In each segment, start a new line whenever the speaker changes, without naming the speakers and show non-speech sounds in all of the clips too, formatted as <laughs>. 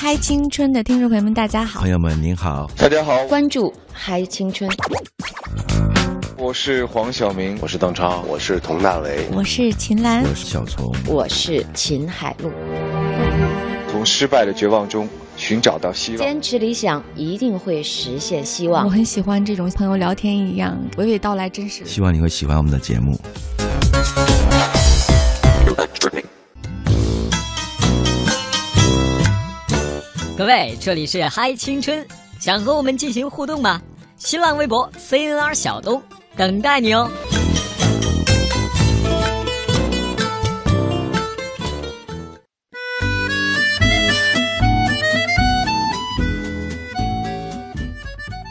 嗨青春的听众朋友们，大家好！
朋友们您好，
大家好，
关注嗨青春。
我是黄晓明，
我是邓超，
我是佟大为，
我是秦岚，
我是小虫，
我是秦海璐。
从失败的绝望中寻找到希望，
坚持理想，一定会实现希望。
我很喜欢这种朋友聊天一样娓娓道来，真实。
希望你会喜欢我们的节目。
各位，这里是嗨青春，想和我们进行互动吗？新浪微博 CNR 小东等待你哦。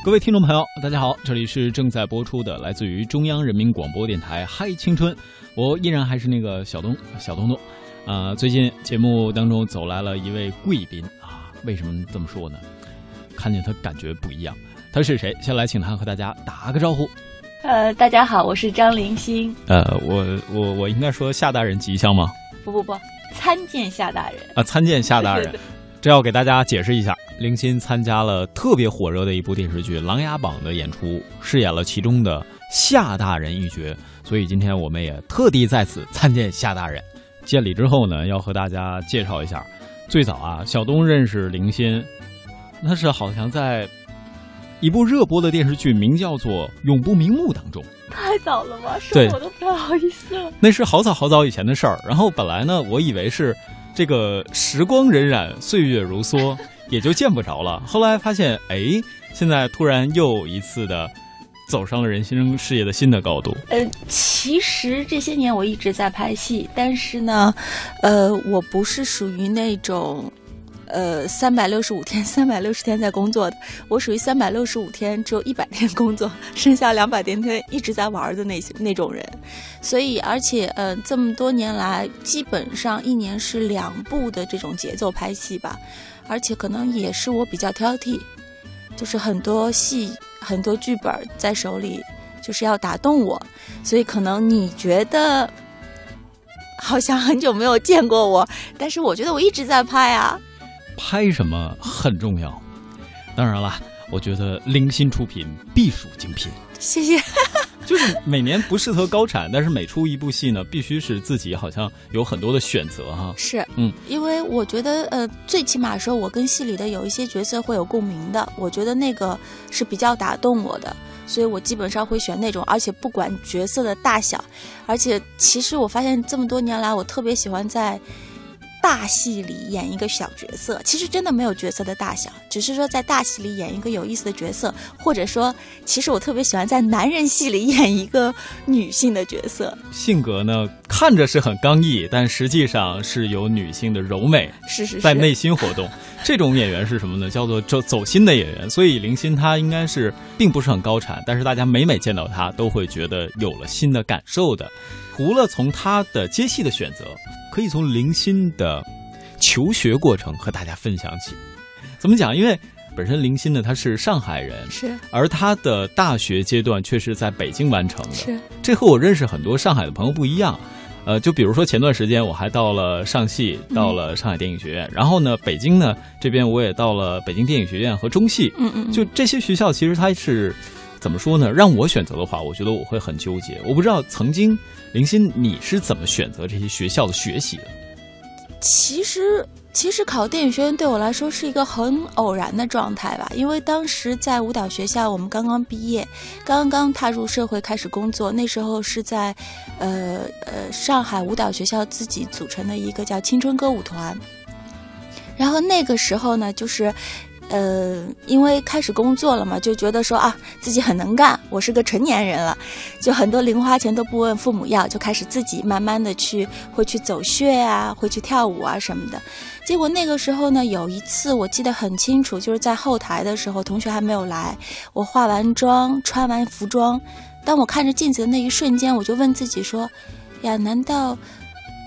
各位听众朋友，大家好，这里是正在播出的来自于中央人民广播电台《嗨青春》，我依然还是那个小东小东东。啊，最近节目当中走来了一位贵宾啊，为什么这么说呢？看见他感觉不一样。他是谁？先来请他和大家打个招呼。
呃，大家好，我是张林星。
呃，我我我应该说夏大人吉祥吗？
不不不，参见夏大人
啊，参见夏大人。这要给大家解释一下，林心参加了特别火热的一部电视剧《琅琊榜》的演出，饰演了其中的夏大人一角，所以今天我们也特地在此参见夏大人。见礼之后呢，要和大家介绍一下，最早啊，小东认识林心，那是好像在一部热播的电视剧，名叫做《永不瞑目》当中。
太早了吧？说我都不好意思了。
那是好早好早以前的事儿。然后本来呢，我以为是。这个时光荏苒，岁月如梭，也就见不着了。后来发现，哎，现在突然又一次的走上了人生事业的新的高度。
呃，其实这些年我一直在拍戏，但是呢，呃，我不是属于那种。呃，三百六十五天，<laughs> 三百六十天在工作的，我属于三百六十五天只有一百天工作，剩下两百天天一直在玩的那些那种人。所以，而且，呃，这么多年来，基本上一年是两部的这种节奏拍戏吧。而且，可能也是我比较挑剔，就是很多戏、很多剧本在手里，就是要打动我。所以，可能你觉得好像很久没有见过我，但是我觉得我一直在拍啊。
拍什么很重要，当然了，我觉得零星出品必属精品。
谢谢。
就是每年不适合高产，但是每出一部戏呢，必须是自己好像有很多的选择哈。
是，嗯，因为我觉得呃，最起码说，我跟戏里的有一些角色会有共鸣的，我觉得那个是比较打动我的，所以我基本上会选那种，而且不管角色的大小，而且其实我发现这么多年来，我特别喜欢在。大戏里演一个小角色，其实真的没有角色的大小，只是说在大戏里演一个有意思的角色，或者说，其实我特别喜欢在男人戏里演一个女性的角色。
性格呢，看着是很刚毅，但实际上是有女性的柔美，
是是
在内心活动。<laughs> 这种演员是什么呢？叫做走走心的演员。所以林心她应该是并不是很高产，但是大家每每见到她都会觉得有了新的感受的。除了从她的接戏的选择。可以从林心的求学过程和大家分享起。怎么讲？因为本身林欣呢，他是上海人，
是，
而他的大学阶段却是在北京完成的。
是，
这和我认识很多上海的朋友不一样。呃，就比如说前段时间我还到了上戏，到了上海电影学院，然后呢，北京呢这边我也到了北京电影学院和中戏。
嗯嗯。
就这些学校，其实它是怎么说呢？让我选择的话，我觉得我会很纠结。我不知道曾经。林鑫，你是怎么选择这些学校的学习的？
其实，其实考电影学院对我来说是一个很偶然的状态吧。因为当时在舞蹈学校，我们刚刚毕业，刚刚踏入社会开始工作，那时候是在，呃呃，上海舞蹈学校自己组成的一个叫青春歌舞团。然后那个时候呢，就是。呃，因为开始工作了嘛，就觉得说啊，自己很能干，我是个成年人了，就很多零花钱都不问父母要，就开始自己慢慢的去，会去走穴啊，会去跳舞啊什么的。结果那个时候呢，有一次我记得很清楚，就是在后台的时候，同学还没有来，我化完妆，穿完服装，当我看着镜子的那一瞬间，我就问自己说，呀，难道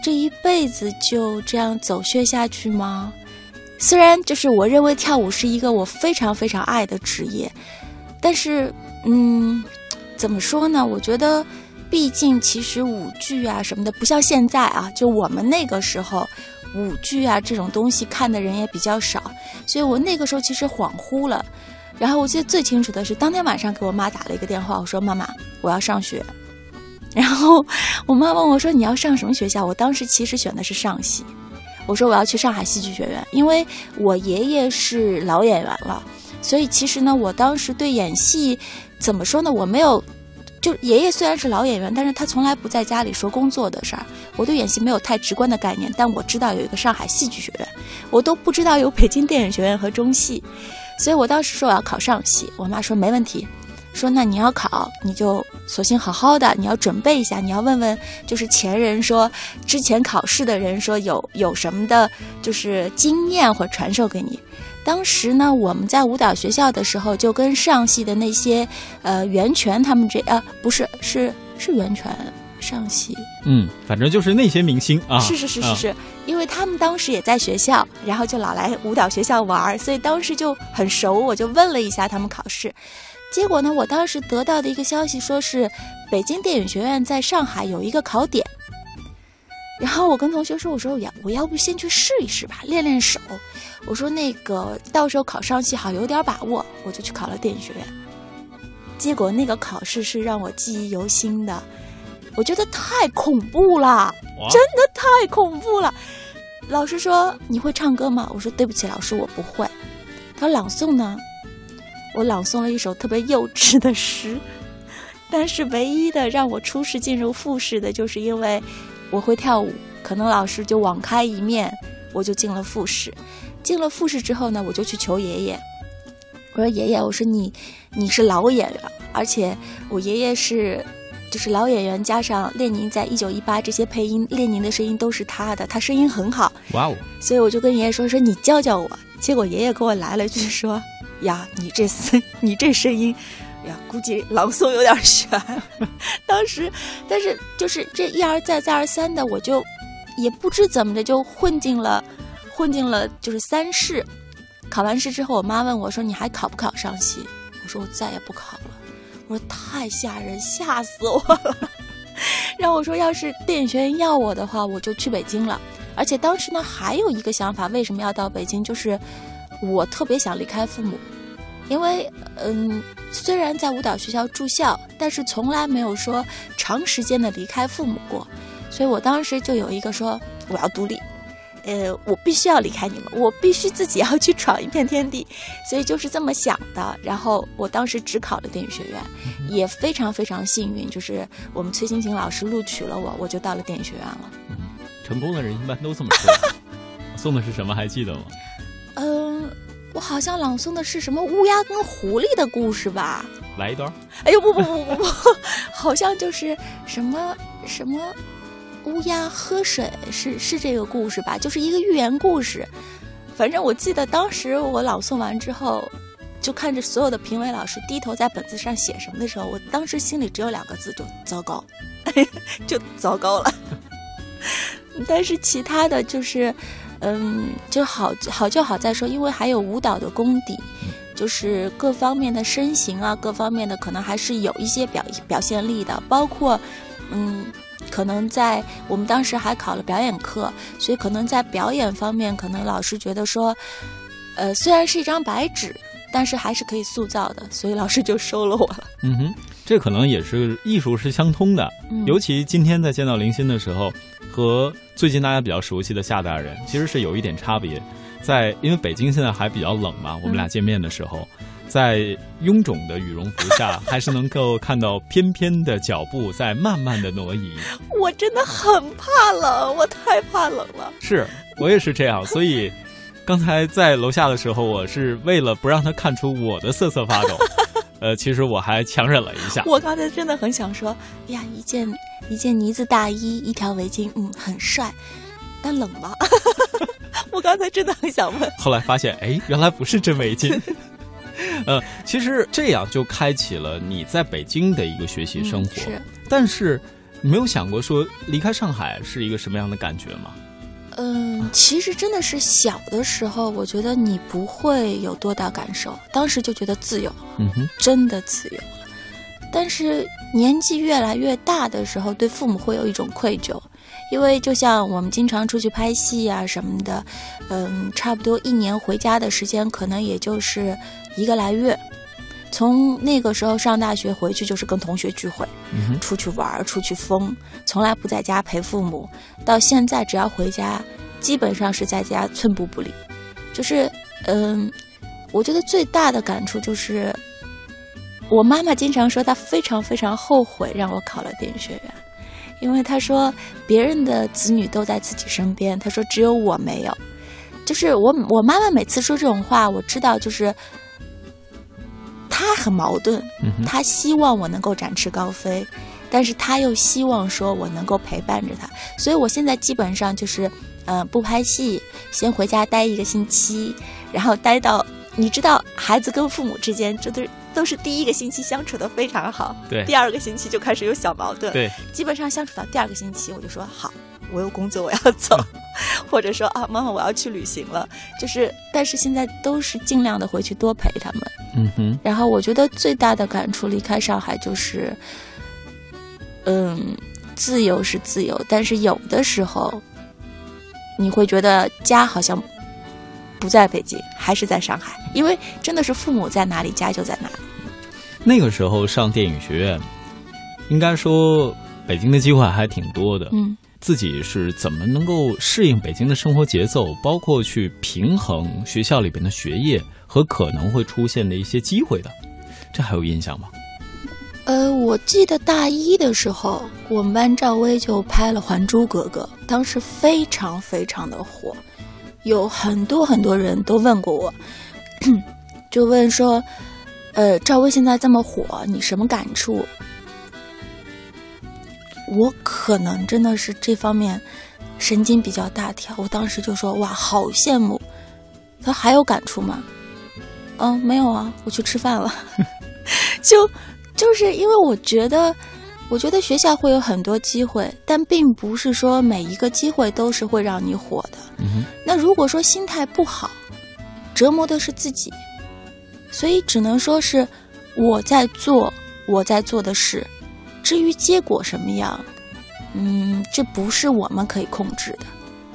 这一辈子就这样走穴下去吗？虽然就是我认为跳舞是一个我非常非常爱的职业，但是，嗯，怎么说呢？我觉得，毕竟其实舞剧啊什么的不像现在啊，就我们那个时候，舞剧啊这种东西看的人也比较少，所以我那个时候其实恍惚了。然后我记得最清楚的是，当天晚上给我妈打了一个电话，我说：“妈妈，我要上学。”然后我妈问我说：“你要上什么学校？”我当时其实选的是上戏，我说我要去上海戏剧学院，因为我爷爷是老演员了，所以其实呢，我当时对演戏怎么说呢？我没有，就爷爷虽然是老演员，但是他从来不在家里说工作的事儿，我对演戏没有太直观的概念，但我知道有一个上海戏剧学院，我都不知道有北京电影学院和中戏，所以我当时说我要考上戏，我妈说没问题。说那你要考，你就索性好好的，你要准备一下，你要问问就是前人说之前考试的人说有有什么的，就是经验或传授给你。当时呢，我们在舞蹈学校的时候，就跟上戏的那些呃袁泉他们这呃不是是是袁泉上戏，
嗯，反正就是那些明星啊，
是是是是是，因为他们当时也在学校，然后就老来舞蹈学校玩儿，所以当时就很熟，我就问了一下他们考试。结果呢？我当时得到的一个消息说是北京电影学院在上海有一个考点，然后我跟同学说：“我说我要我要不先去试一试吧，练练手。”我说那个到时候考上戏好有点把握，我就去考了电影学院。结果那个考试是让我记忆犹新的，我觉得太恐怖了，真的太恐怖了。老师说：“你会唱歌吗？”我说：“对不起，老师，我不会。”他说：“朗诵呢？”我朗诵了一首特别幼稚的诗，但是唯一的让我初试进入复试的，就是因为我会跳舞，可能老师就网开一面，我就进了复试。进了复试之后呢，我就去求爷爷，我说爷爷，我说你你是老演员，而且我爷爷是就是老演员，加上列宁在一九一八这些配音，列宁的声音都是他的，他声音很好。
哇哦！
所以我就跟爷爷说说你教教我，结果爷爷给我来了句说。呀，你这声，你这声音，呀，估计朗诵有点悬。<laughs> 当时，但是就是这一而再再而三的，我就也不知怎么的就混进了，混进了就是三试。考完试之后，我妈问我说：“你还考不考上戏？”我说：“我再也不考了。”我说：“太吓人，吓死我了。”然后我说：“要是电影学院要我的话，我就去北京了。”而且当时呢，还有一个想法，为什么要到北京？就是。我特别想离开父母，因为嗯，虽然在舞蹈学校住校，但是从来没有说长时间的离开父母过，所以我当时就有一个说我要独立，呃，我必须要离开你们，我必须自己要去闯一片天地，所以就是这么想的。然后我当时只考了电影学院，也非常非常幸运，就是我们崔星星老师录取了我，我就到了电影学院了。
嗯，成功的人一般都这么说。<laughs> 送的是什么？还记得吗？
好像朗诵的是什么乌鸦跟狐狸的故事吧？
来一段。
哎呦不不不不不，<laughs> 好像就是什么什么乌鸦喝水，是是这个故事吧？就是一个寓言故事。反正我记得当时我朗诵完之后，就看着所有的评委老师低头在本子上写什么的时候，我当时心里只有两个字，就糟糕，<laughs> 就糟糕了。但是其他的就是。嗯，就好好就好在说，因为还有舞蹈的功底，就是各方面的身形啊，各方面的可能还是有一些表表现力的。包括，嗯，可能在我们当时还考了表演课，所以可能在表演方面，可能老师觉得说，呃，虽然是一张白纸，但是还是可以塑造的，所以老师就收了我了。
嗯哼，这可能也是艺术是相通的，尤其今天在见到林欣的时候和。最近大家比较熟悉的夏大人，其实是有一点差别，在因为北京现在还比较冷嘛，我们俩见面的时候，在臃肿的羽绒服下，还是能够看到翩翩的脚步在慢慢的挪移。<laughs>
我真的很怕冷，我太怕冷了。
是我也是这样，所以 <laughs> 刚才在楼下的时候，我是为了不让他看出我的瑟瑟发抖。<laughs> 呃，其实我还强忍了一下。
我刚才真的很想说，哎呀，一件一件呢子大衣，一条围巾，嗯，很帅，但冷吗？<laughs> 我刚才真的很想问。
后来发现，哎，原来不是真围巾。<laughs> 呃，其实这样就开启了你在北京的一个学习生活。
是。
但是，你没有想过说离开上海是一个什么样的感觉吗？
嗯，其实真的是小的时候，我觉得你不会有多大感受，当时就觉得自由，
嗯哼，
真的自由了。但是年纪越来越大的时候，对父母会有一种愧疚，因为就像我们经常出去拍戏啊什么的，嗯，差不多一年回家的时间可能也就是一个来月。从那个时候上大学回去就是跟同学聚会，
嗯
出去玩儿，出去疯，从来不在家陪父母。到现在只要回家，基本上是在家寸步不离。就是，嗯，我觉得最大的感触就是，我妈妈经常说她非常非常后悔让我考了电影学院，因为她说别人的子女都在自己身边，她说只有我没有。就是我我妈妈每次说这种话，我知道就是她很矛盾，她希望我能够展翅高飞，但是她又希望说我能够陪伴着她，所以我现在基本上就是，嗯，不拍戏，先回家待一个星期，然后待到你知道，孩子跟父母之间这都是都是第一个星期相处的非常好，
对。
第二个星期就开始有小矛盾，
对，
基本上相处到第二个星期，我就说好，我有工作我要走，<laughs> 或者说啊，妈妈我要去旅行了，就是，但是现在都是尽量的回去多陪他们。
嗯哼，
然后我觉得最大的感触，离开上海就是，嗯，自由是自由，但是有的时候，你会觉得家好像不在北京，还是在上海，因为真的是父母在哪里，家就在哪里。
那个时候上电影学院，应该说北京的机会还挺多的。
嗯，
自己是怎么能够适应北京的生活节奏，包括去平衡学校里边的学业和可能会出现的一些机会的？这还有印象吗？
呃，我记得大一的时候，我们班赵薇就拍了《还珠格格》，当时非常非常的火，有很多很多人都问过我，<coughs> 就问说，呃，赵薇现在这么火，你什么感触？我可能真的是这方面神经比较大条，我当时就说哇，好羡慕。他还有感触吗？嗯，没有啊，我去吃饭了。<laughs> 就就是因为我觉得，我觉得学校会有很多机会，但并不是说每一个机会都是会让你火的。
嗯，
那如果说心态不好，折磨的是自己，所以只能说是我在做我在做的事，至于结果什么样，嗯，这不是我们可以控制的。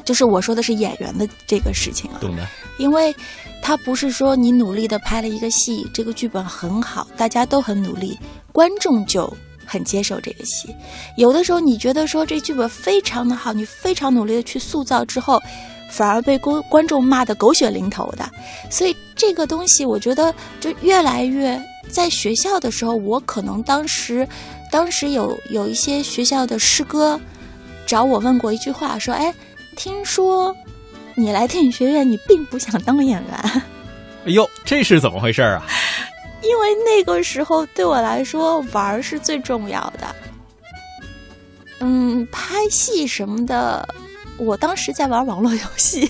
就是我说的是演员的这个事情啊，
懂的。
因为他不是说你努力的拍了一个戏，这个剧本很好，大家都很努力，观众就很接受这个戏。有的时候你觉得说这剧本非常的好，你非常努力的去塑造之后，反而被观观众骂得狗血淋头的。所以这个东西，我觉得就越来越在学校的时候，我可能当时当时有有一些学校的师哥找我问过一句话，说：“哎，听说。”你来电影学院，你并不想当演员，
哎呦，这是怎么回事啊？
因为那个时候对我来说，玩是最重要的。嗯，拍戏什么的，我当时在玩网络游戏，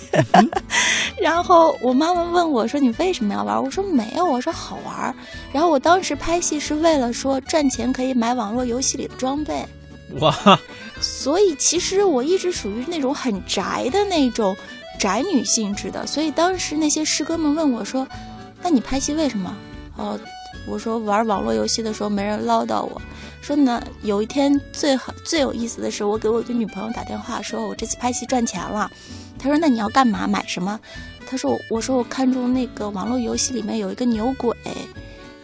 <laughs> 然后我妈妈问我说：“你为什么要玩？”我说：“没有，我说好玩。”然后我当时拍戏是为了说赚钱可以买网络游戏里的装备。
哇，
所以其实我一直属于那种很宅的那种。宅女性质的，所以当时那些师哥们问我说：“那你拍戏为什么？”哦，我说玩网络游戏的时候没人唠叨我。说呢，有一天最好最有意思的是，我给我一个女朋友打电话，说我这次拍戏赚钱了。她说：“那你要干嘛？买什么？”她说：“我说我看中那个网络游戏里面有一个牛鬼，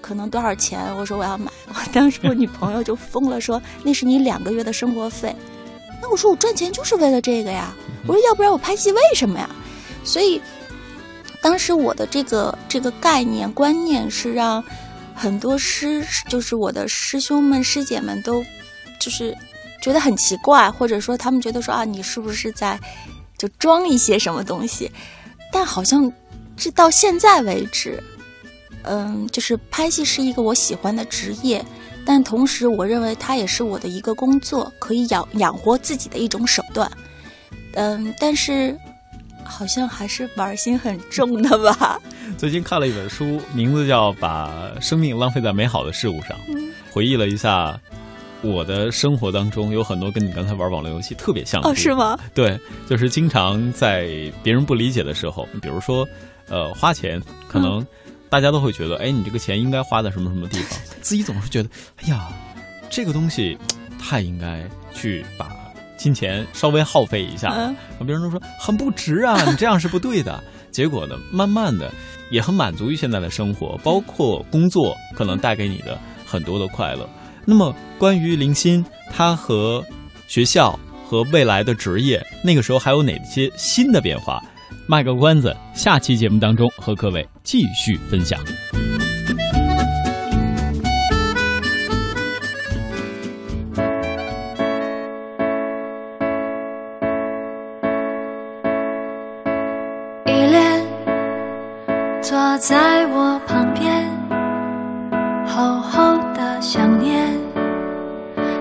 可能多少钱？”我说我要买。<laughs> 我当时我女朋友就疯了，说：“那是你两个月的生活费。”那我说我赚钱就是为了这个呀。我说要不然我拍戏为什么呀？所以当时我的这个这个概念观念是让很多师，就是我的师兄们师姐们都就是觉得很奇怪，或者说他们觉得说啊，你是不是在就装一些什么东西？但好像这到现在为止，嗯，就是拍戏是一个我喜欢的职业。但同时，我认为它也是我的一个工作，可以养养活自己的一种手段。嗯，但是好像还是玩心很重的吧。<laughs>
最近看了一本书，名字叫《把生命浪费在美好的事物上》，回忆了一下我的生活当中有很多跟你刚才玩网络游戏特别像的。
哦，是吗？
对，就是经常在别人不理解的时候，比如说呃花钱，可能、嗯。大家都会觉得，哎，你这个钱应该花在什么什么地方？自己总是觉得，哎呀，这个东西太应该去把金钱稍微耗费一下，
嗯
别人都说很不值啊，<laughs> 你这样是不对的。结果呢，慢慢的也很满足于现在的生活，包括工作可能带给你的很多的快乐。那么关于林欣，她和学校和未来的职业，那个时候还有哪些新的变化？卖个关子，下期节目当中和各位继续分享。
坐在我旁边，厚厚的想念，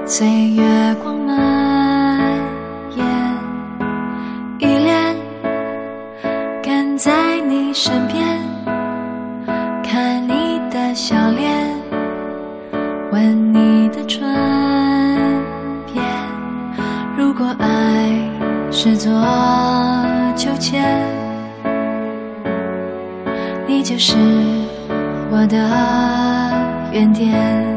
岁月光蔓延。依恋跟在你身边，我的原点。